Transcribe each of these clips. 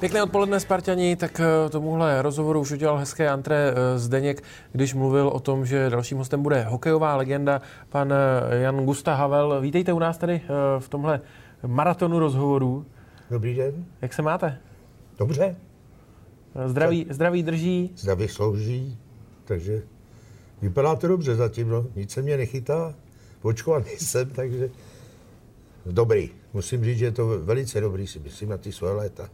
Pěkné odpoledne, Spartani. Tak eh, tomuhle rozhovoru už udělal hezké antré eh, Zdeněk, když mluvil o tom, že dalším hostem bude hokejová legenda, pan eh, Jan Gusta Havel. Vítejte u nás tady v tomhle maratonu rozhovorů. Dobrý den. Jak se máte? Dobře. Zdraví, zdraví drží? Zdraví slouží, takže vypadá to dobře zatím, no. Nic se mě nechytá, očkovaný jsem, takže dobrý. Musím říct, že je to velice dobrý, si myslím, na ty svoje léta.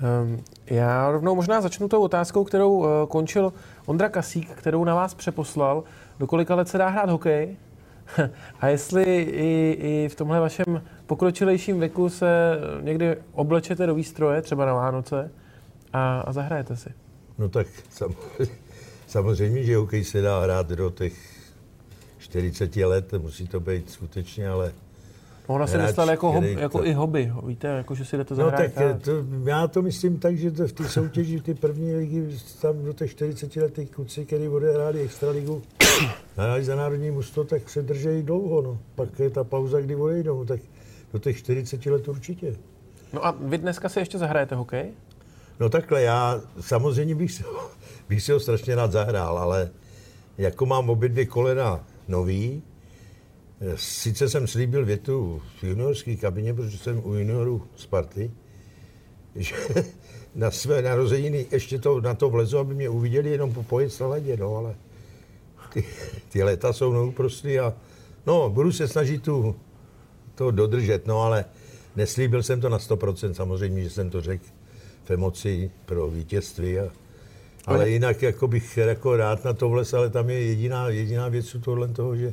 Ehm, já rovnou možná začnu tou otázkou, kterou eh, končil Ondra Kasík, kterou na vás přeposlal. Do kolika let se dá hrát hokej? A jestli i, i v tomhle vašem pokročilejším věku se někdy oblečete do výstroje, třeba na Vánoce, a, a zahrajete si? No tak samozřejmě, že hokej se dá hrát do těch 40 let, musí to být skutečně, ale Ona se myslel jako, hob, jako to... i hobby, víte, jako že si jdete zahrát. No tak to, já to myslím tak, že to v té soutěži, ty první ligy, tam do těch 40 letých kluci, který odehráli extraligu, hráli za národní musto, tak se držejí dlouho, no. Pak je ta pauza, kdy odejdou, tak do těch 40 let určitě. No a vy dneska si ještě zahrajete hokej? No takhle, já samozřejmě bych si, bych si ho strašně rád zahrál, ale jako mám obě dvě kolena nový, Sice jsem slíbil větu v juniorské kabině, protože jsem u juniorů Sparty, že na své narozeniny ještě to, na to vlezu, aby mě uviděli jenom po pojet na ledě, no, ale ty, ty léta jsou neúprostý a no, budu se snažit tu, to dodržet, no, ale neslíbil jsem to na 100%, samozřejmě, že jsem to řekl v emoci pro vítězství, a, ale jinak jako bych jako rád na to vles, ale tam je jediná, jediná věc tohle toho, že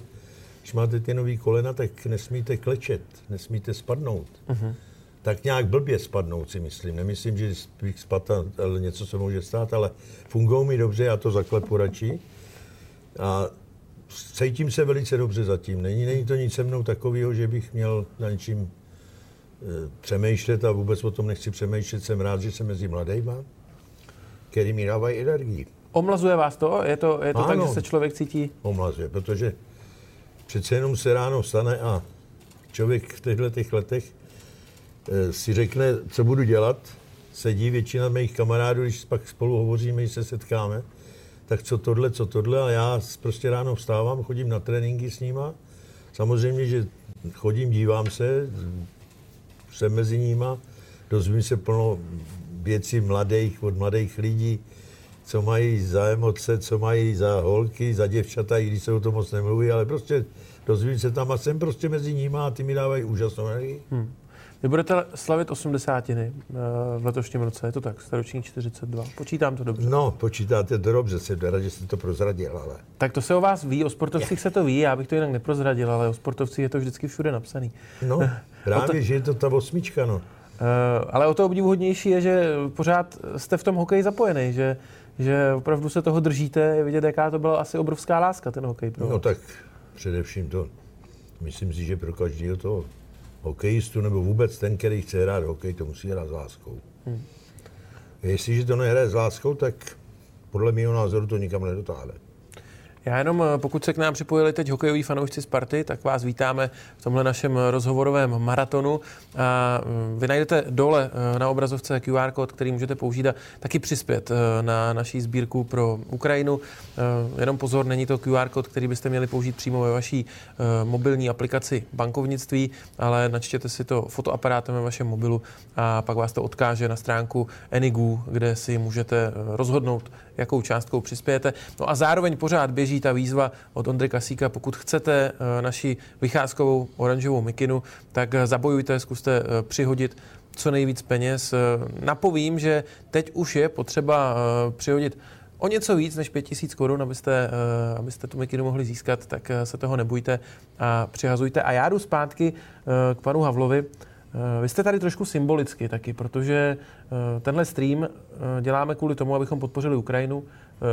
když máte ty nový kolena, tak nesmíte klečet, nesmíte spadnout. Uh-huh. Tak nějak blbě spadnout si myslím. Nemyslím, že bych spadl, ale něco se může stát, ale fungují mi dobře, já to zaklepu radši. A cítím se velice dobře zatím. Není, není to nic se mnou takového, že bych měl na něčím e, přemýšlet a vůbec o tom nechci přemýšlet. Jsem rád, že jsem mezi mladejma, který mi dávají energii. Omlazuje vás to? Je to, je to tak, že se člověk cítí? Omlazuje, protože přece jenom se ráno stane a člověk v těchto těch letech eh, si řekne, co budu dělat, sedí většina mých kamarádů, když pak spolu hovoříme, když se setkáme, tak co tohle, co tohle? A já prostě ráno vstávám, chodím na tréninky s nima. Samozřejmě, že chodím, dívám se, jsem mezi nima, dozvím se plno věcí mladých, od mladých lidí, co mají za emoce, co mají za holky, za děvčata, i když se o tom moc nemluví, ale prostě dozvím se tam a jsem prostě mezi nimi a ty mi dávají úžasnou energii. Hmm. Vy budete slavit osmdesátiny eh, v letošním roce, je to tak, staroční 42. Počítám to dobře. No, počítáte to dobře, jsem rád, že jste to prozradil, ale... Tak to se o vás ví, o sportovcích se to ví, já bych to jinak neprozradil, ale o sportovcích je to vždycky všude napsaný. No, právě, to... že je to ta osmička, no. Uh, ale o to obdivuhodnější je, že pořád jste v tom hokeji zapojený, že že opravdu se toho držíte, je vidět, jaká to byla asi obrovská láska, ten hokej pro No tak především to, myslím si, že pro každého toho hokejistu nebo vůbec ten, který chce hrát hokej, to musí hrát s láskou. Hmm. Jestliže to nehraje s láskou, tak podle mého názoru to nikam nedotáhne. Já jenom, eh, pokud se k nám připojili teď hokejoví fanoušci Sparty, tak vás vítáme v tomhle našem rozhovorovém maratonu. A mm, vy najdete dole eh, na obrazovce QR kód, který můžete použít a taky přispět eh, na naší sbírku pro Ukrajinu. Jenom pozor, není to QR kód, který byste měli použít přímo ve vaší mobilní aplikaci bankovnictví, ale načtěte si to fotoaparátem ve vašem mobilu a pak vás to odkáže na stránku Enigu, kde si můžete rozhodnout, jakou částkou přispějete. No a zároveň pořád běží ta výzva od Ondry Kasíka, pokud chcete eh, naši vycházkovou oranžovou mikinu, tak eh, zabojujte, zkuste eh, přihodit co nejvíc peněz. Napovím, že teď už je potřeba přihodit o něco víc než 5000 korun, abyste, abyste tu mikinu mohli získat, tak se toho nebojte a přihazujte. A já jdu zpátky k panu Havlovi. Eh, vy jste tady trošku symbolicky taky, protože eh, tenhle stream eh, děláme kvůli tomu, abychom podpořili Ukrajinu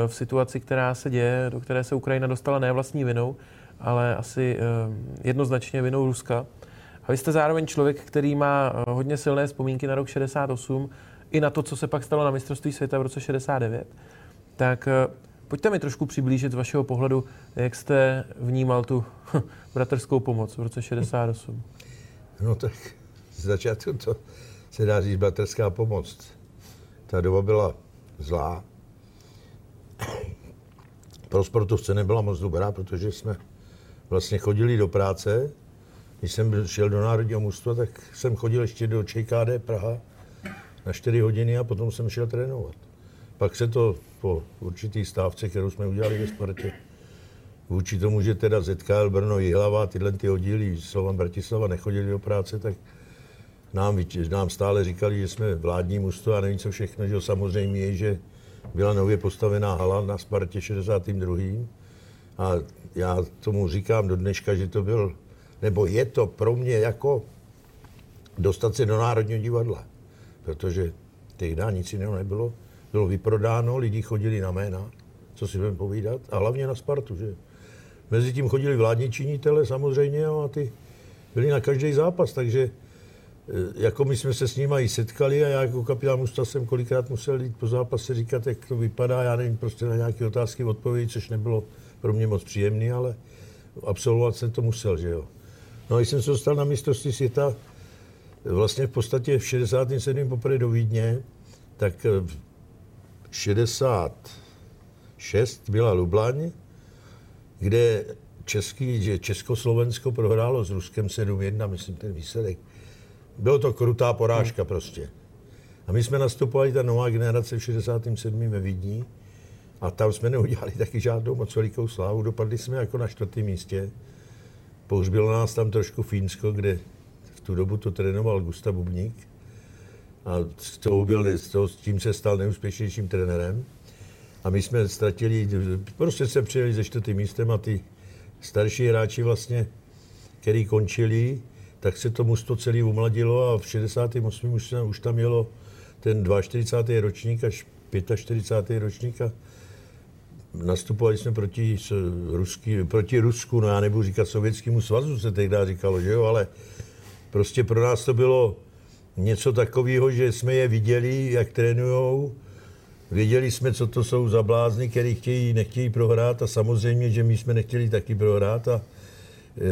v situaci, která se děje, do které se Ukrajina dostala ne vlastní vinou, ale asi jednoznačně vinou Ruska. A vy jste zároveň člověk, který má hodně silné vzpomínky na rok 68 i na to, co se pak stalo na mistrovství světa v roce 69. Tak pojďte mi trošku přiblížit z vašeho pohledu, jak jste vnímal tu bratrskou pomoc v roce 68. No tak z začátku to se dá říct bratrská pomoc. Ta doba byla zlá. Pro sportovce nebyla moc dobrá, protože jsme vlastně chodili do práce. Když jsem šel do Národního mužstva, tak jsem chodil ještě do ČKD Praha na 4 hodiny a potom jsem šel trénovat. Pak se to po určitý stávce, kterou jsme udělali ve Spartě, vůči tomu, že teda ZKL Brno, Jihlava, tyhle ty oddíly, Slovan Bratislava nechodili do práce, tak nám, nám stále říkali, že jsme vládní mužstvo a nevím co všechno, že samozřejmě je, že byla nově postavená hala na Spartě 62. A já tomu říkám do dneška, že to byl, nebo je to pro mě jako dostat se do Národního divadla. Protože tehdy nic jiného nebylo. Bylo vyprodáno, lidi chodili na jména, co si budeme povídat, a hlavně na Spartu, že? Mezi tím chodili vládní činitele samozřejmě a ty byli na každý zápas, takže jako my jsme se s nimi setkali a já jako kapitán mužstva jsem kolikrát musel jít po zápase říkat, jak to vypadá, já nevím, prostě na nějaké otázky odpovědět, což nebylo pro mě moc příjemné, ale absolvovat jsem to musel, že jo. No a jsem se dostal na mistrovství světa, vlastně v podstatě v 67. poprvé do Vídně, tak v 66 byla Lublaň, kde český, že Československo prohrálo s Ruskem 7-1, myslím, ten výsledek. Bylo to krutá porážka hmm. prostě. A my jsme nastupovali, ta nová generace v 67. ve Vídni a tam jsme neudělali taky žádnou moc velikou slávu. Dopadli jsme jako na čtvrtém místě. Pohřbilo nás tam trošku Fínsko, kde v tu dobu to trénoval Gustav Bubník. A s, toho byl, s, tím se stal nejúspěšnějším trenérem. A my jsme ztratili, prostě se přijeli ze čtvrtým místem a ty starší hráči vlastně, který končili, tak se to mužstvo celý umladilo a v 68. už, už tam jelo ten 42. ročník až 45. ročník a nastupovali jsme proti, ruský, proti Rusku, no já nebudu říkat Sovětskému svazu, se tehdy říkalo, že jo, ale prostě pro nás to bylo něco takového, že jsme je viděli, jak trénujou, věděli jsme, co to jsou za blázny, který chtějí, nechtějí prohrát a samozřejmě, že my jsme nechtěli taky prohrát a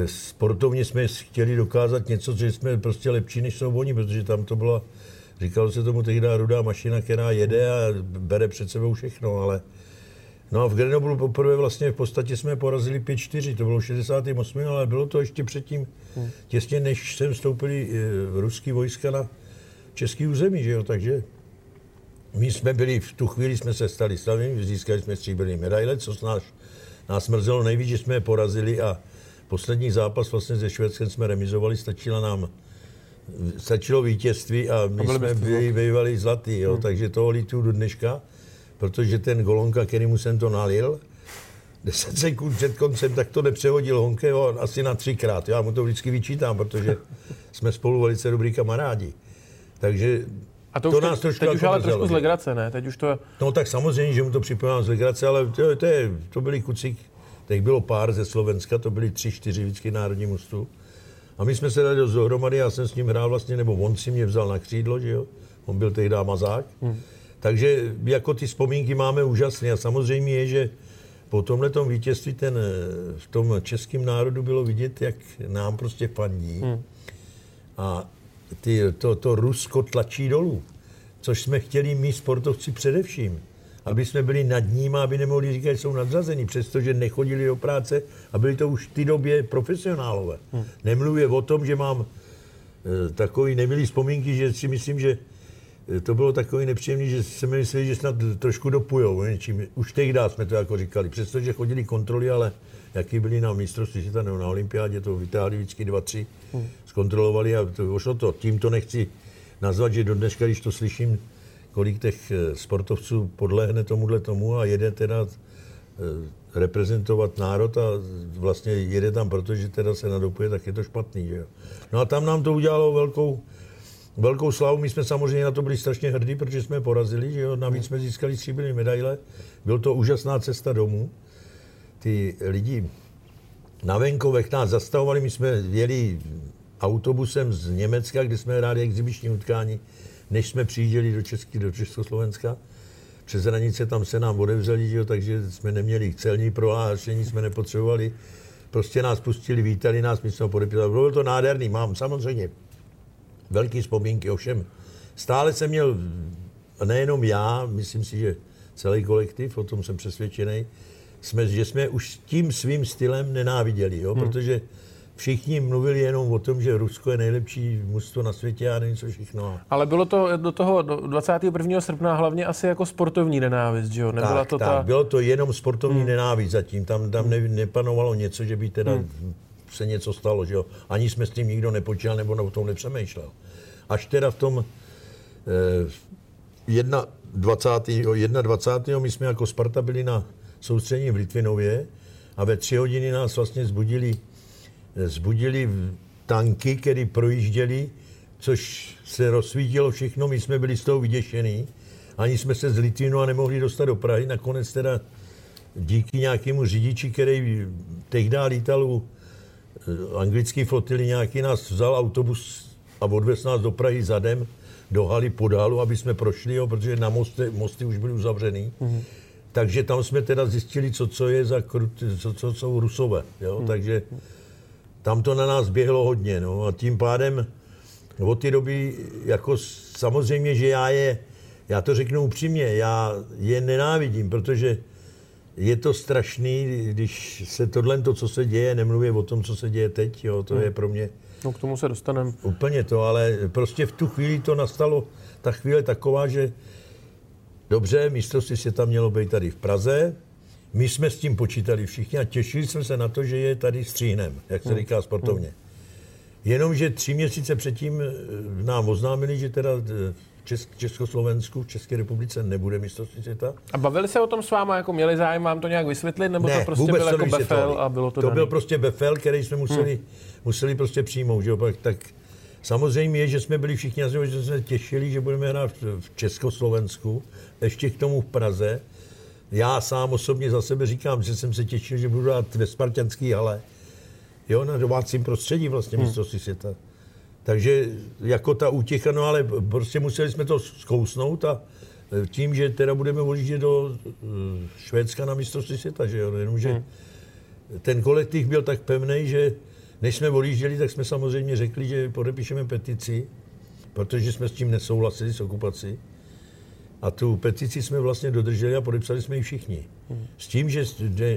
sportovně jsme chtěli dokázat něco, že jsme prostě lepší, než jsou oni, protože tam to byla, říkalo se tomu tehdy rudá mašina, která jede a bere před sebou všechno, ale No a v Grenoblu poprvé vlastně v podstatě jsme porazili 5-4, to bylo 68, ale bylo to ještě předtím, hmm. těsně než sem vstoupili eh, ruský vojska na český území, že jo, takže my jsme byli, v tu chvíli jsme se stali stavými, získali jsme stříbrný medaile, co nás, nás mrzelo nejvíc, že jsme je porazili a Poslední zápas vlastně se Švédskem jsme remizovali, stačila nám stačilo vítězství a my a jsme byli bývali zlatý, jo, hmm. takže toho litu do dneška, protože ten golonka, kterýmu jsem to nalil, 10 sekund před koncem, tak to nepřehodil Honkeho asi na třikrát. Já mu to vždycky vyčítám, protože jsme spolu velice dobrý kamarádi. Takže a to, to už nás trošku teď už ale trošku z legrace, ne? Teď už to... No tak samozřejmě, že mu to připomínám z legrace, ale to, to, je, to byli kuci, Teď bylo pár ze Slovenska, to byly tři, čtyři vždycky národní mužstvu. A my jsme se dali do dohromady, já jsem s ním hrál vlastně, nebo on si mě vzal na křídlo, že jo? On byl tehdy mazák. Hmm. Takže jako ty vzpomínky máme úžasné. A samozřejmě je, že po tomhle vítězství ten, v tom českém národu bylo vidět, jak nám prostě fandí. Hmm. A ty, to, to Rusko tlačí dolů, což jsme chtěli my sportovci především aby jsme byli nad ním, aby nemohli říkat, že jsou nadřazení, přestože nechodili do práce a byli to už v té době profesionálové. Hmm. Nemluvě o tom, že mám e, takový nemilý vzpomínky, že si myslím, že e, to bylo takový nepříjemný, že jsme mysleli, že snad trošku dopujou něčím. Už tehdy jsme to jako říkali, přestože chodili kontroly, ale jaký byli na mistrovství světa nebo na olympiádě, to vytáhli vždycky dva, tři, hmm. zkontrolovali a to, šlo to. Tím to nechci nazvat, že do dneška, když to slyším, kolik těch eh, sportovců podlehne tomuhle tomu a jede teda eh, reprezentovat národ a vlastně jede tam, protože teda se nadopuje, tak je to špatný. Že? No a tam nám to udělalo velkou, velkou slavu. My jsme samozřejmě na to byli strašně hrdí, protože jsme porazili, že jo? navíc jsme získali stříbrné medaile. Byl to úžasná cesta domů. Ty lidi na venkovech nás zastavovali, my jsme jeli autobusem z Německa, kde jsme hráli exibiční utkání než jsme přijížděli do, Česky, do Československa. Přes hranice tam se nám odevřeli, že takže jsme neměli celní prohlášení, jsme nepotřebovali. Prostě nás pustili, vítali nás, my jsme ho podepisali. Bylo to nádherný, mám samozřejmě velký vzpomínky, ovšem stále jsem měl nejenom já, myslím si, že celý kolektiv, o tom jsem přesvědčený, jsme, že jsme už tím svým stylem nenáviděli, jo? Hmm. protože všichni mluvili jenom o tom, že Rusko je nejlepší mužstvo na světě a nevím co všechno. Ale bylo to do toho 21. srpna hlavně asi jako sportovní nenávist, že jo? Nebyla tak, to tak, ta... bylo to jenom sportovní hmm. nenávist zatím. Tam, tam ne, nepanovalo něco, že by teda hmm. se něco stalo, že jo? Ani jsme s tím nikdo nepočítal nebo o tom nepřemýšlel. Až teda v tom eh, 21. 21. my jsme jako Sparta byli na soustředění v Litvinově a ve tři hodiny nás vlastně zbudili zbudili tanky, které projížděli, což se rozsvítilo všechno, my jsme byli z toho vyděšení. Ani jsme se z Litvinu a nemohli dostat do Prahy. Nakonec teda díky nějakému řidiči, který tehdy lítal u eh, anglické flotily, nějaký nás vzal autobus a odvez nás do Prahy zadem, do haly pod halu, aby jsme prošli, jo, protože na mosty, mosty už byly uzavřený. Mm-hmm. Takže tam jsme teda zjistili, co, co je za krut, co, co jsou rusové. Jo? Mm-hmm. Takže tam to na nás běhlo hodně. No, a tím pádem od té doby, jako samozřejmě, že já je, já to řeknu upřímně, já je nenávidím, protože je to strašný, když se tohle, to, co se děje, nemluví o tom, co se děje teď, jo, to hmm. je pro mě... No k tomu se dostaneme. Úplně to, ale prostě v tu chvíli to nastalo, ta chvíle taková, že dobře, mistrovství se tam mělo být tady v Praze, my jsme s tím počítali všichni a těšili jsme se na to, že je tady stříhnem, jak se hmm. říká sportovně. Jenomže tři měsíce předtím eh, nám oznámili, že teda v eh, Česk- Československu, v České republice nebude mistrovství světa. A bavili se o tom s váma, jako měli zájem vám to nějak vysvětlit, nebo ne, to prostě byl jako befel a bylo to To daný? byl prostě befel, který jsme museli, hmm. museli prostě přijmout, že jo? tak samozřejmě je, že jsme byli všichni, že jsme těšili, že budeme hrát v Československu, ještě k tomu v Praze, já sám osobně za sebe říkám, že jsem se těšil, že budu dát ve Spartanské hale. Jo, na domácím prostředí vlastně hmm. mistrovství světa. Takže jako ta útěcha, no ale prostě museli jsme to zkousnout a tím, že teda budeme odjíždět do eh, Švédska na mistrovství světa, že jo, jenomže hmm. ten kolektiv byl tak pevný, že než jsme odjížděli, tak jsme samozřejmě řekli, že podepíšeme petici, protože jsme s tím nesouhlasili s okupací. A tu petici jsme vlastně dodrželi a podepsali jsme ji všichni. S tím, že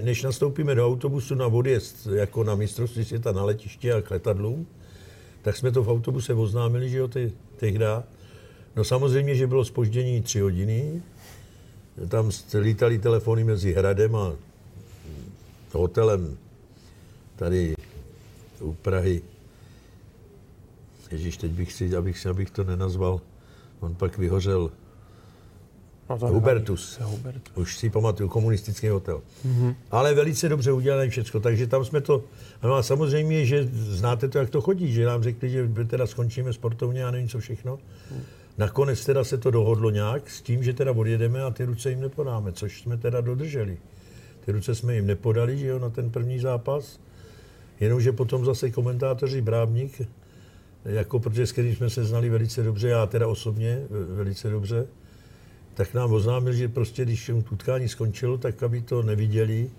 než nastoupíme do autobusu na odjezd, jako na mistrovství světa na letiště a k letadlům, tak jsme to v autobuse oznámili, že jo, te, tehda. No samozřejmě, že bylo spoždění tři hodiny. Tam lítali telefony mezi Hradem a hotelem tady u Prahy. Ježíš, teď bych si, abych, abych to nenazval, on pak vyhořel No to Hubertus. Hubertus. Už si pamatuju, komunistický hotel. Mm-hmm. Ale velice dobře udělané všechno, takže tam jsme to... No a samozřejmě, že znáte to, jak to chodí, že nám řekli, že teda skončíme sportovně a nevím co všechno. Mm. Nakonec teda se to dohodlo nějak s tím, že teda odjedeme a ty ruce jim nepodáme, což jsme teda dodrželi. Ty ruce jsme jim nepodali, že jo, na ten první zápas. Jenomže potom zase komentátoři Brábník, jako protože s kterým jsme se znali velice dobře, já teda osobně velice dobře, tak nám oznámil, že prostě, když utkání skončilo, tak aby to neviděli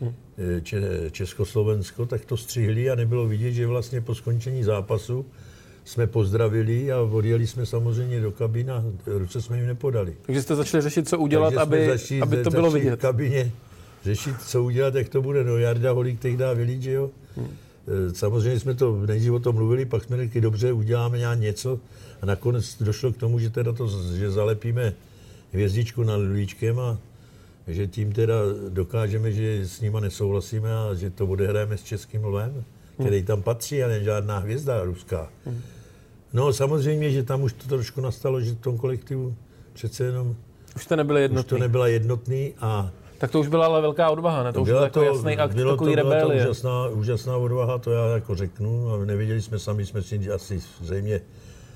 hm. eh, Československo, tak to střihli a nebylo vidět, že vlastně po skončení zápasu jsme pozdravili a odjeli jsme samozřejmě do kabiny a ruce jsme jim nepodali. Takže jste začali řešit, co udělat, aby, začali, aby to bylo vidět. v kabině řešit, co udělat, jak to bude. No Jarda Holík tehdy vylít, že jo. Hmm. Samozřejmě jsme to nejdřív o tom mluvili, pak jsme řekli, dobře, uděláme nějak něco a nakonec došlo k tomu, že teda to, že zalepíme hvězdičku nad Lulíčkem a že tím teda dokážeme, že s nima nesouhlasíme a že to odehrajeme s českým lvem, který tam patří a ne žádná hvězda ruská. No samozřejmě, že tam už to trošku nastalo, že v tom kolektivu přece jenom... Už to nebylo jednotný. Už to nebyla jednotný a... Tak to už byla ale velká odvaha, ne? To už byl jako jasný akt, bylo takový to, byla to úžasná, úžasná odvaha, to já jako řeknu. A nevěděli jsme sami, jsme si asi zřejmě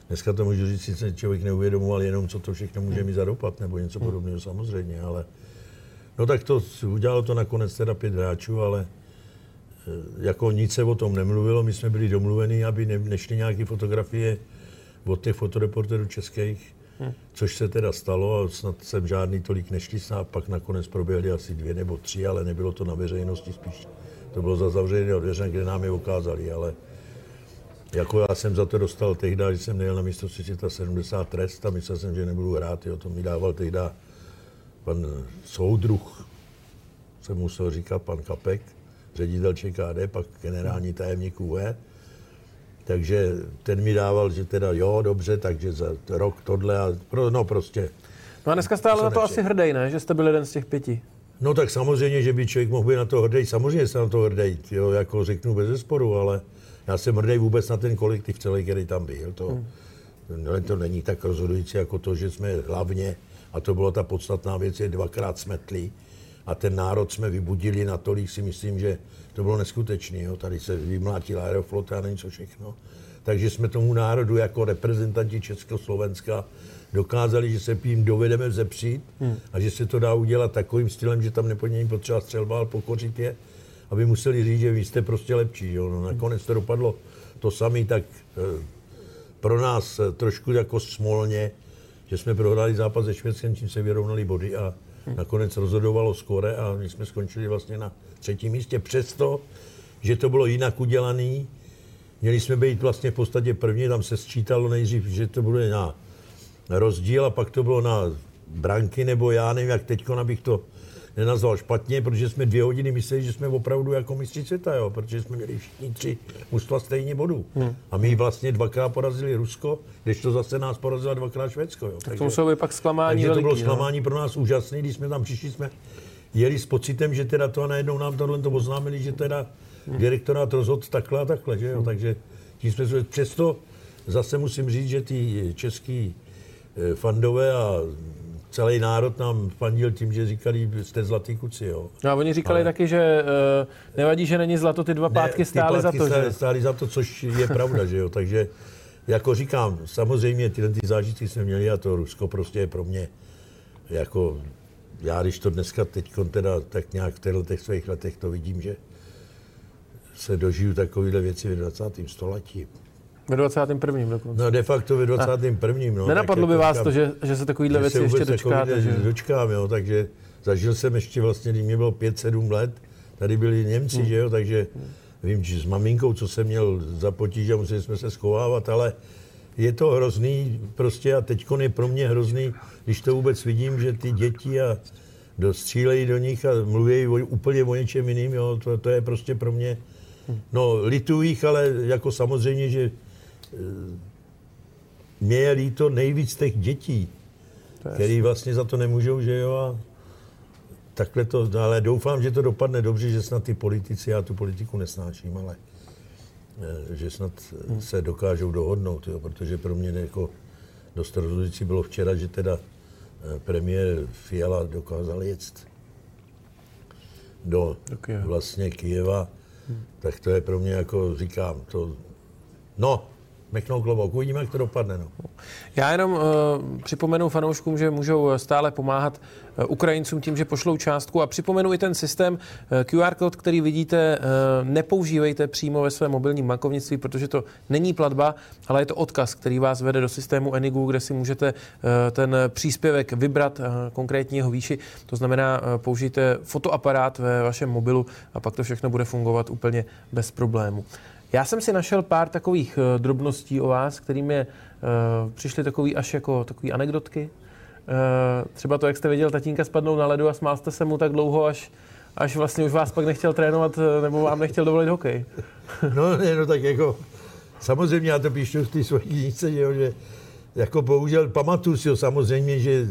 Dneska to můžu říct, že člověk neuvědomoval jenom, co to všechno může mít za dopad, nebo něco podobného samozřejmě, ale no tak to udělalo to nakonec teda pět hráčů, ale eh, jako nic se o tom nemluvilo, my jsme byli domluveni, aby ne, nešly nějaké fotografie od těch fotoreporterů českých, hmm. což se teda stalo a snad jsem žádný tolik nešli, a pak nakonec proběhly asi dvě nebo tři, ale nebylo to na veřejnosti spíš. To bylo za zavřené dveře, kde nám je ukázali, ale Jako já jsem za to dostal tehdy, že jsem nejel na místo světa 70 trest a myslel jsem, že nebudu hrát. Jo. To mi dával tehdy pan soudruh, se musel říkat, pan Kapek, ředitel ČKD, pak generální tajemník UV. Takže ten mi dával, že teda jo, dobře, takže za rok tohle a pro, no prostě. No a dneska stále na to asi hrdej, ne? Že jste byl jeden z těch pěti. No tak samozřejmě, že by člověk mohl být na to hrdý, samozřejmě se na to hrdý, jo, jako řeknu bez zesporu, ale já jsem hrdý vůbec na ten kolektiv celý, který tam byl. To, hmm. to není tak rozhodující jako to, že jsme hlavně, a to byla ta podstatná věc, je dvakrát smetli a ten národ jsme vybudili natolik, si myslím, že to bylo neskutečné. Jo. Tady se vymlátila aeroflota a něco všechno. Takže jsme tomu národu jako reprezentanti Československa dokázali, že se jim dovedeme vzepřít hmm. a že se to dá udělat takovým stylem, že tam není potřeba střelba, ale pokořit je, aby museli říct, že vy jste prostě lepší. Jo. No, nakonec to dopadlo to samé, tak e, pro nás e, trošku jako smolně, že jsme prohráli zápas se Švédskem, tím se vyrovnali body a nakonec rozhodovalo skore a my jsme skončili vlastně na třetím místě. Přesto, že to bylo jinak udělané, měli jsme být vlastně v podstatě první, tam se sčítalo nejdřív, že to bude na rozdíl a pak to bylo na branky, nebo já nevím, jak teď abych to nenazval špatně, protože jsme dvě hodiny mysleli, že jsme opravdu jako mistři světa, jo, protože jsme měli všichni tři mužstva stejně bodů. Hmm. A my vlastně dvakrát porazili Rusko, když to zase nás porazila dvakrát Švédsko. Jo. Tak takže, to muselo být pak zklamání Takže veliký, to bylo zklamání no? pro nás úžasné, když jsme tam přišli, jsme jeli s pocitem, že teda to a najednou nám tohle to oznámili, že teda hmm. direktorát rozhodl takhle a takhle, že jo, hmm. takže tím jsme se přesto zase musím říct, že ty český eh, fandové a celý národ nám fandil tím, že říkali, jste zlatý kuci, jo. No a oni říkali Ale... taky, že uh, nevadí, že není zlato, ty dva pátky ne, stály za to, stály, že? stály za to, což je pravda, že jo, takže jako říkám, samozřejmě tyhle ty zážitky jsme měli a to Rusko prostě je pro mě jako, já když to dneska teď teda tak nějak v těchto těch svých letech to vidím, že se dožiju takovéhle věci v 20. století. Ve 21. dokonce. No de facto ve 21. No, Nenapadlo by jako vás to, že, že se takovýhle věci ještě dočkáte? Že... Dočkám, jo, takže zažil jsem ještě vlastně, když mě bylo 5-7 let, tady byli Němci, hmm. že jo, takže vím, že s maminkou, co jsem měl za potíže, museli jsme se schovávat, ale je to hrozný prostě a teď je pro mě hrozný, když to vůbec vidím, že ty děti a dostřílejí do nich a mluví o, úplně o něčem jiným, jo, to, to je prostě pro mě, no lituji ale jako samozřejmě, že mě je líto nejvíc těch dětí, který vlastně za to nemůžou, že jo, a takhle to, ale doufám, že to dopadne dobře, že snad ty politici, já tu politiku nesnáším, ale eh, že snad hmm. se dokážou dohodnout, jo, protože pro mě jako dost rozhodující bylo včera, že teda eh, premiér Fiala dokázal jet do, do vlastně Kijeva, hmm. tak to je pro mě jako, říkám, to, no, mechnout klobouk. Uvidíme, jak to dopadne. No. Já jenom uh, připomenu fanouškům, že můžou eh, stále pomáhat uh, Ukrajincům tím, že pošlou částku a připomenu i ten systém uh, QR kód, který vidíte, uh, nepoužívejte přímo ve svém mobilním bankovnictví, protože to není platba, ale je to odkaz, který vás vede do systému Enigu, kde si můžete uh, ten příspěvek vybrat, uh, konkrétně jeho výši. To znamená, uh, použijte fotoaparát ve vašem mobilu a pak to všechno bude fungovat úplně bez problému. Já jsem si našel pár takových uh, drobností o vás, kterým je, uh, přišly takový až jako takový anekdotky. Uh, třeba to, jak jste viděl tatínka spadnout na ledu a smál jste se mu tak dlouho, až, až vlastně už vás pak nechtěl trénovat, nebo vám nechtěl dovolit hokej. no, ne, no tak jako, samozřejmě já to píšu v té své knižce, že, že jako bohužel pamatuju si ho samozřejmě, že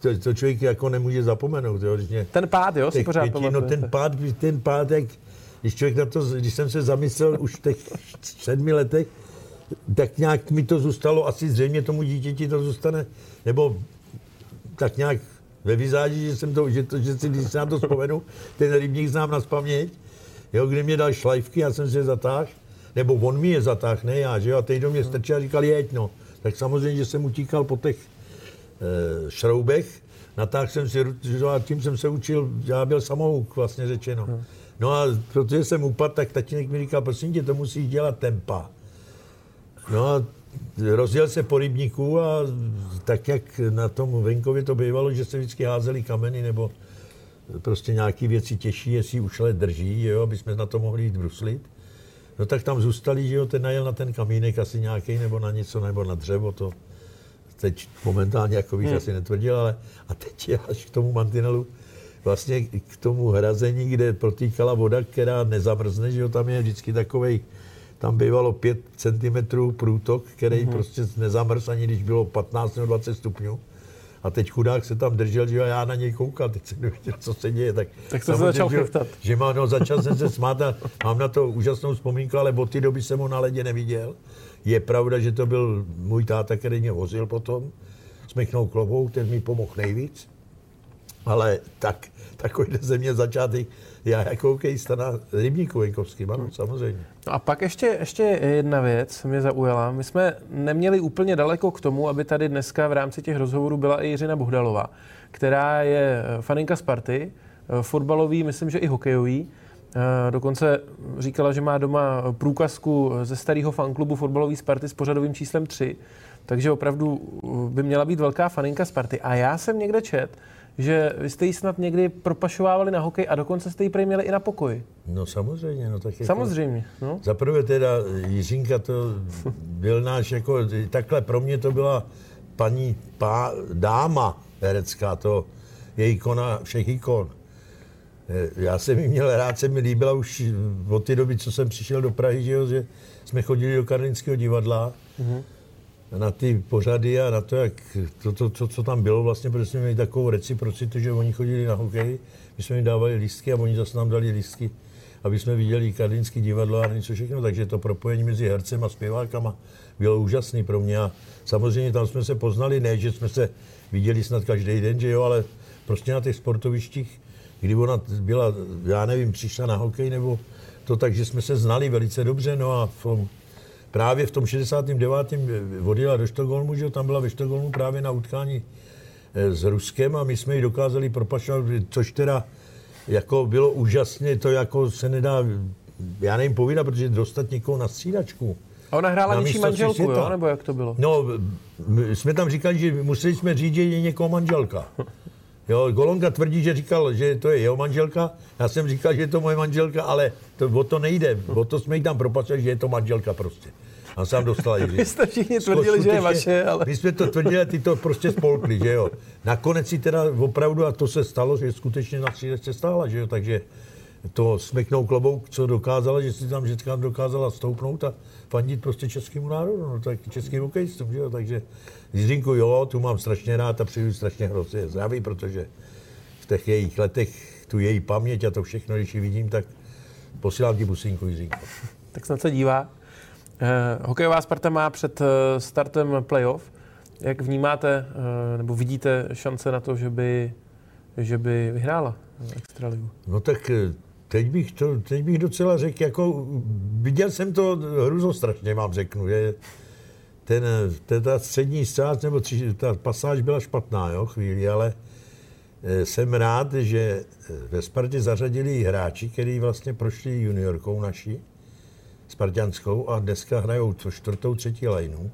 to, to člověk jako nemůže zapomenout. Jo, že ten pád, jo, si pořád pěti, no ten pád, ten pád, jak když člověk na to, když jsem se zamyslel už v těch sedmi letech, tak nějak mi to zůstalo, asi zřejmě tomu dítěti to zůstane, nebo tak nějak ve vizáži, že jsem to, že, to, že si, když se na to vzpomenu, ten rybník znám na spaměť, jo, kde mě dal šlajfky, já jsem se zatáhl, nebo on mi je zatáhl, ne já, že jo, a teď do mě strčil a říkal, jeď, no. Tak samozřejmě, že jsem utíkal po těch šroubech, natáhl jsem si, a tím jsem se učil, já byl samouk, vlastně řečeno. Hmm. No a protože jsem upadl, tak tatínek mi říkal, prosím tě, to musíš dělat tempa. No a rozjel se po rybníku a tak, jak na tom venkově to bývalo, že se vždycky házeli kameny nebo prostě nějaké věci těžší, jestli už let drží, jo, aby jsme na to mohli jít bruslit. No tak tam zůstali, že jo, ten najel na ten kamínek asi nějaký, nebo na něco, nebo na dřevo, to teď momentálně jako bych hmm. asi netvrdil, ale a teď je až k tomu mantinelu, vlastně k tomu hrazení, kde protýkala voda, která nezamrzne, že jo, tam je vždycky takovej, tam bývalo 5 cm průtok, který hmm. prostě nezamrz, ani když bylo 15 nebo 20 stupňů. A teď chudák se tam držel, že já na něj koukal, teď jsem nevěděl, co se děje. Tak, tak se začal že, chystat. Že má, no, začal jsem se smát a mám na to úžasnou vzpomínku, ale od té doby jsem ho na ledě neviděl. Je pravda, že to byl můj táta, který mě vozil potom. Smechnou klovou, ten mi pomohl nejvíc. Ale tak, takový ze mě začátek. Já jako hokejista na rybníku venkovským, ano, samozřejmě. No a pak ještě, ještě jedna věc mě zaujala. My jsme neměli úplně daleko k tomu, aby tady dneska v rámci těch rozhovorů byla i Jiřina Bohdalová, která je faninka Sparty, fotbalový, myslím, že i hokejový. Dokonce říkala, že má doma průkazku ze starého fanklubu fotbalový Sparty s pořadovým číslem 3, takže opravdu by měla být velká faninka Sparty. A já jsem někde čet, že vy jste ji snad někdy propašovávali na hokej a dokonce jste ji prej měli i na pokoji. No samozřejmě, no tak jako, Samozřejmě, no. Za prvé teda Jiřinka to byl náš, jako takhle pro mě to byla paní pá, dáma herecká, to je ikona všech ikon. Eh, já jsem ji měl rád, se mi líbila už od té doby, co jsem přišel do Prahy, že, jo, že jsme chodili do Karlínského divadla. Mm-hmm na ty pořady a na to, jak to, to, to, co tam bylo vlastně, protože jsme měli takovou reciprocitu, že oni chodili na hokej, my jsme jim dávali lístky a oni zase nám dali lístky, aby jsme viděli karlínský divadlo a něco všechno, takže to propojení mezi hercem a zpěvákama bylo úžasný pro mě. A samozřejmě tam jsme se poznali, ne, že jsme se viděli snad každý den, že jo, ale prostě na těch sportovištích, kdy ona byla, já nevím, přišla na hokej nebo to tak, že jsme se znali velice dobře, no a v tom právě v tom 69. odjela do Štokholmu, že tam byla ve Štokholmu právě na utkání eh, s Ruskem a my jsme ji dokázali propašovat, což teda jako bylo úžasně, to jako se nedá, já nevím povídat, protože dostat někoho na střídačku. A ona hrála něčí manželku, jo? nebo jak to bylo? No, jsme tam říkali, že museli jsme říct, že je někoho manželka. Jo, Golonka tvrdí, že říkal, že to je jeho manželka. Já jsem říkal, že je to moje manželka, ale to, o to nejde. O to jsme jí tam propasili, že je to manželka prostě. A sám dostala Jiří. Vy jste všichni tvrdili, že je vaše, ale... My jsme to tvrdili, ty to prostě spolkli, že jo. Nakonec si teda opravdu, a to se stalo, že skutečně na se stála, že jo, takže to smeknou klobouk, co dokázala, že si tam vždycky dokázala stoupnout a fandit prostě českému národu, no tak českým hokejistům, že jo, takže Jiřinku, jo, tu mám strašně rád a přeju strašně hrozně zdraví, protože v těch jejich letech tu její paměť a to všechno, když ji vidím, tak posílám ti busínku, Jiřinku. Tak snad se dívá. Eh, hokejová Sparta má před eh, startem playoff. Jak vnímáte eh, nebo vidíte šance na to, že by, že by vyhrála Extraligu? No tak eh, teď bych, to, teď bych docela řekl, jako viděl jsem to hruzostrašně, vám řeknu, že ten, ten ta střední část, nebo tři, ta pasáž byla špatná, jo, chvíli, ale eh, jsem rád, že ve Spartě zařadili hráči, kteří vlastně prošli juniorkou naší, spartianskou a dneska hrajou to čtvrtou, třetí lajnu.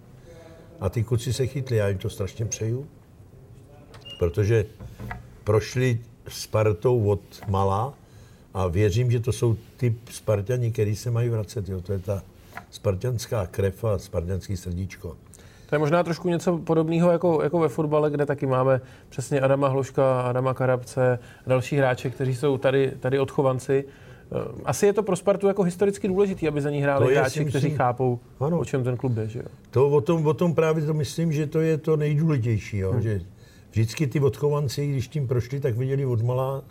A ty kluci se chytli, já jim to strašně přeju, protože prošli Spartou od malá a věřím, že to jsou ty Spartani, který se mají vracet. Jo. To je ta spartianská krev a spartianský srdíčko. To je možná trošku něco podobného jako, jako ve fotbale, kde taky máme přesně Adama Hloška, Adama Karabce, další hráče, kteří jsou tady, tady odchovanci. Eh, asi je to pro Spartu jako historicky důležitý, aby za ní hráli hráči, myslím, kteří chápou, ano. o čem ten klub je. Že jo? To o tom, o tom právě to myslím, že to je to nejdůležitější. Jo? Hmm. Že vždycky ty odchovanci, když tím prošli, tak viděli odmala,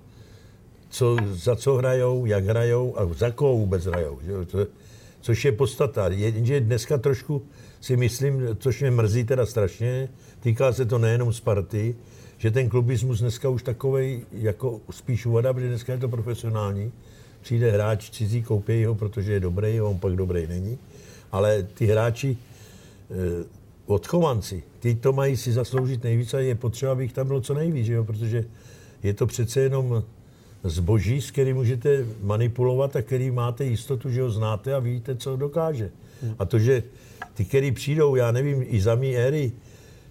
co, za co hrajou, jak hrajou a za koho vůbec hrajou. Že? To, což je podstata. Jenže dneska trošku si myslím, což mě mrzí teda strašně, týká se to nejenom Sparty, že ten klubismus dneska už takovej jako spíš uvada, protože dneska je to profesionální, přijde hráč cizí, koupí ho, protože je dobrý, on pak dobrý není. Ale ty hráči, eh, odchovanci, ty to mají si zasloužit nejvíc a je potřeba, aby jich tam bylo co nejvíc, jo? protože je to přece jenom zboží, s kterým můžete manipulovat a který máte jistotu, že ho znáte a víte, co dokáže. A to, že ty, který přijdou, já nevím, i za mý éry,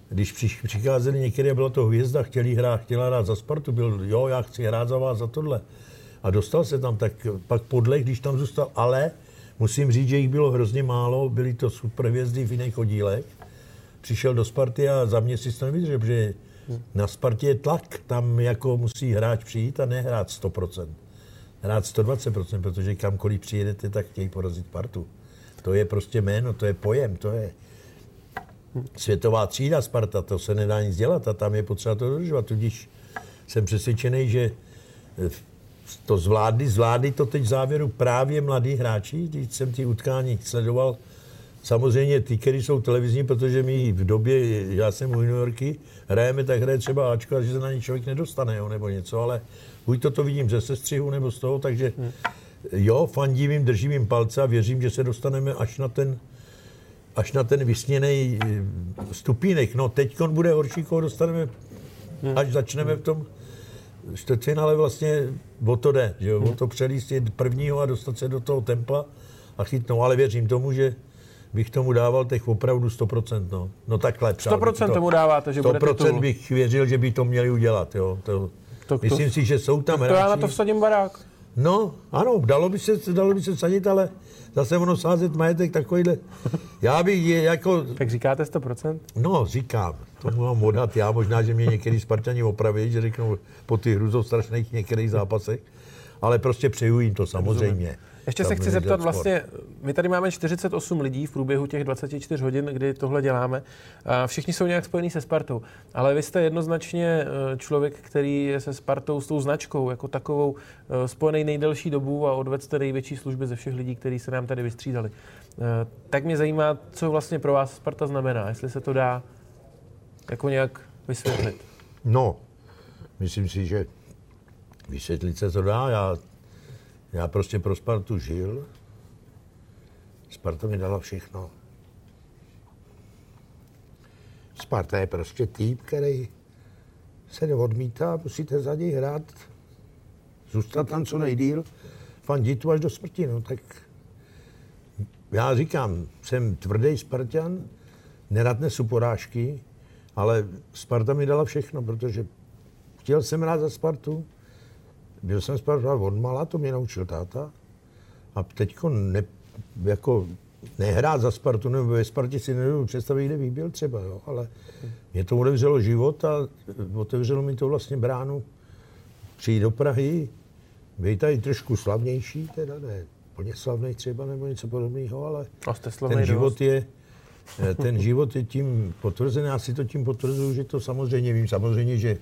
když přicházeli některé, byla to hvězda, chtěli hrát, chtěla hrát za Spartu, byl, jo, já chci hrát za vás, za tohle a dostal se tam, tak pak podle, když tam zůstal, ale musím říct, že jich bylo hrozně málo, byly to super hvězdy v jiných oddílech. Přišel do Sparty a za měsíc to nevydržel, protože na Spartě je tlak, tam jako musí hráč přijít a nehrát 100%. Hrát 120%, protože kamkoliv přijedete, tak chtějí porazit Spartu. To je prostě jméno, to je pojem, to je světová třída Sparta, to se nedá nic dělat a tam je potřeba to dodržovat. Tudíž jsem přesvědčený, že to zvládli, zvládli to teď v závěru právě mladí hráči, když jsem ty utkání sledoval, samozřejmě ty, kteří jsou televizní, protože my v době, já jsem u juniorky, hrajeme, tak hraje třeba Ačko, že se na ně člověk nedostane, jo, nebo něco, ale buď to to vidím ze sestřihu, nebo z toho, takže jo, fandím jim, držím jim palce a věřím, že se dostaneme až na ten, až na ten vysněný eh, stupínek. No, teď bude horší, koho dostaneme, až začneme v tom čtvrtfinále vlastně o to jde, že o to přelíst prvního a dostat se do toho tempa a chytnout, ale věřím tomu, že bych tomu dával těch opravdu 100%, no. No takhle. 100% to, tomu dáváte, že 100% bude titul. bych věřil, že by to měli udělat, jo. To, to, myslím to, si, že jsou tam to hráči. já na to vsadím barák. No, ano, dalo by se, dalo by se sadit, ale zase ono sázet majetek takovýhle. Já bych je jako... Tak říkáte 100%? No, říkám. To mám odhad já. Možná, že mě některý Spartani opraví, že řeknou po těch strašných některých zápasech. Ale prostě přeju jim to samozřejmě. Rozumím. Ještě se chci zeptat, vlastně, my tady máme 48 lidí v průběhu těch 24 hodin, kdy tohle děláme. A všichni jsou nějak spojení se Spartou, ale vy jste jednoznačně eh, člověk, který je se Spartou s tou značkou jako takovou eh, spojený nejdelší dobu a odvedl jste největší služby ze všech lidí, kteří se nám tady vystřídali. Eh, tak mě zajímá, co vlastně pro vás Sparta znamená, jestli se to dá jako nějak vysvětlit. No, myslím si, že vysvětlit se to dá. Já já prostě pro Spartu žil. Sparta mi dala všechno. Sparta je prostě tým, který se neodmítá, musíte za něj hrát, zůstat tam co nejdíl, fandit až do smrti, no tak já říkám, jsem tvrdý Spartan, nerad nesu porážky, ale Sparta mi dala všechno, protože chtěl jsem rád za Spartu, byl jsem Spartan od mala, to mě naučil táta. A teď ne, jako nehrát za Spartu, nebo ve Spartě si nedovedu představit, kde bych byl třeba, jo, ale mě to otevřelo život a otevřelo mi to vlastně bránu. Přijít do Prahy, být tady trošku slavnější, teda ne plně slavný třeba nebo něco podobného, ale ten život je, eh, ten život je tím potvrzený, já si to tím potvrzuju, že to samozřejmě vím, samozřejmě, že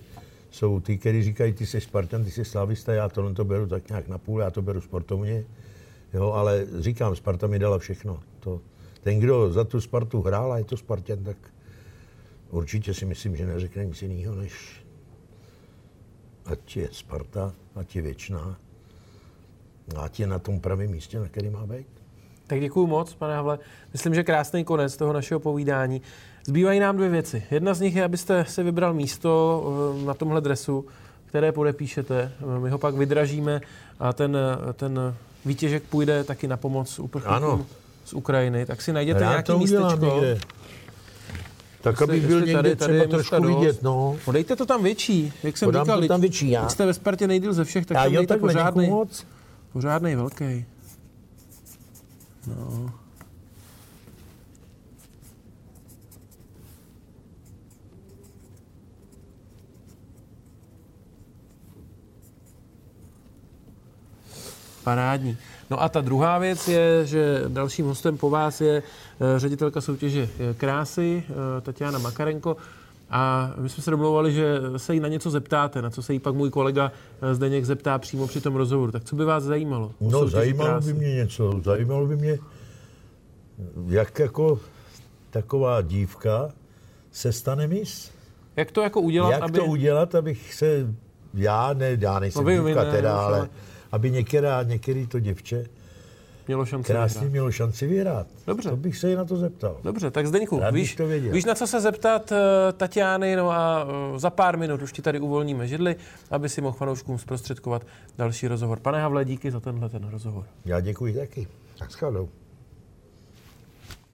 jsou ty, kteří říkají, ty jsi Spartan, ty jsi slavista, já tohle to beru tak nějak na půl, já to beru sportovně. Jo, ale říkám, Sparta mi dala všechno. To, ten, kdo za tu Spartu hrál a je to Spartan, tak určitě si myslím, že neřekne nic jiného, než ať je Sparta, ať je věčná, ať je na tom pravém místě, na který má být. Tak děkuji moc, pane Havle. Myslím, že krásný konec toho našeho povídání. Zbývají nám dvě věci. Jedna z nich je, abyste si vybral místo eh, na tomhle dresu, které podepíšete. Eh, my ho pak vydražíme a ten, eh, ten výtěžek půjde taky na pomoc uprchlíkům z Ukrajiny. Tak si najděte Já nějaký místečko. Tak, aby byl někde tady, tady třeba trošku dost. vidět, no. Podejte to tam větší, jak jsem Podám říkal. To tam větší, já. jste ve Spartě nejdýl ze všech, tak já tam dejte pořádnej, pořádnej velký. No. Parádní. No a ta druhá věc je, že dalším hostem po vás je eh, ředitelka soutěže eh, krásy eh, Tatiana Makarenko. A my jsme se domlouvali, že se jí na něco zeptáte, na co se jí pak můj kolega Zdeněk zeptá přímo při tom rozhovoru. Tak co by vás zajímalo? No, zajímalo krásy? by mě něco. Zajímalo by mě, jak jako taková dívka se stane mis. Jak to jako udělat, Jak aby... to udělat, abych se, já ne, já nejsem no, dívka ne, teda, ale... ale aby některá, některý to děvče mělo šanci krásně vyhrát. mělo šanci vyhrát. Dobře. To bych se jí na to zeptal. Dobře, tak Zdeňku, víš, to víš, na co se zeptat uh, Tatiany, no a uh, za pár minut už ti tady uvolníme židli, aby si mohl fanouškům zprostředkovat další rozhovor. Pane Havle, díky za tenhle ten rozhovor. Já děkuji taky. Tak shledou.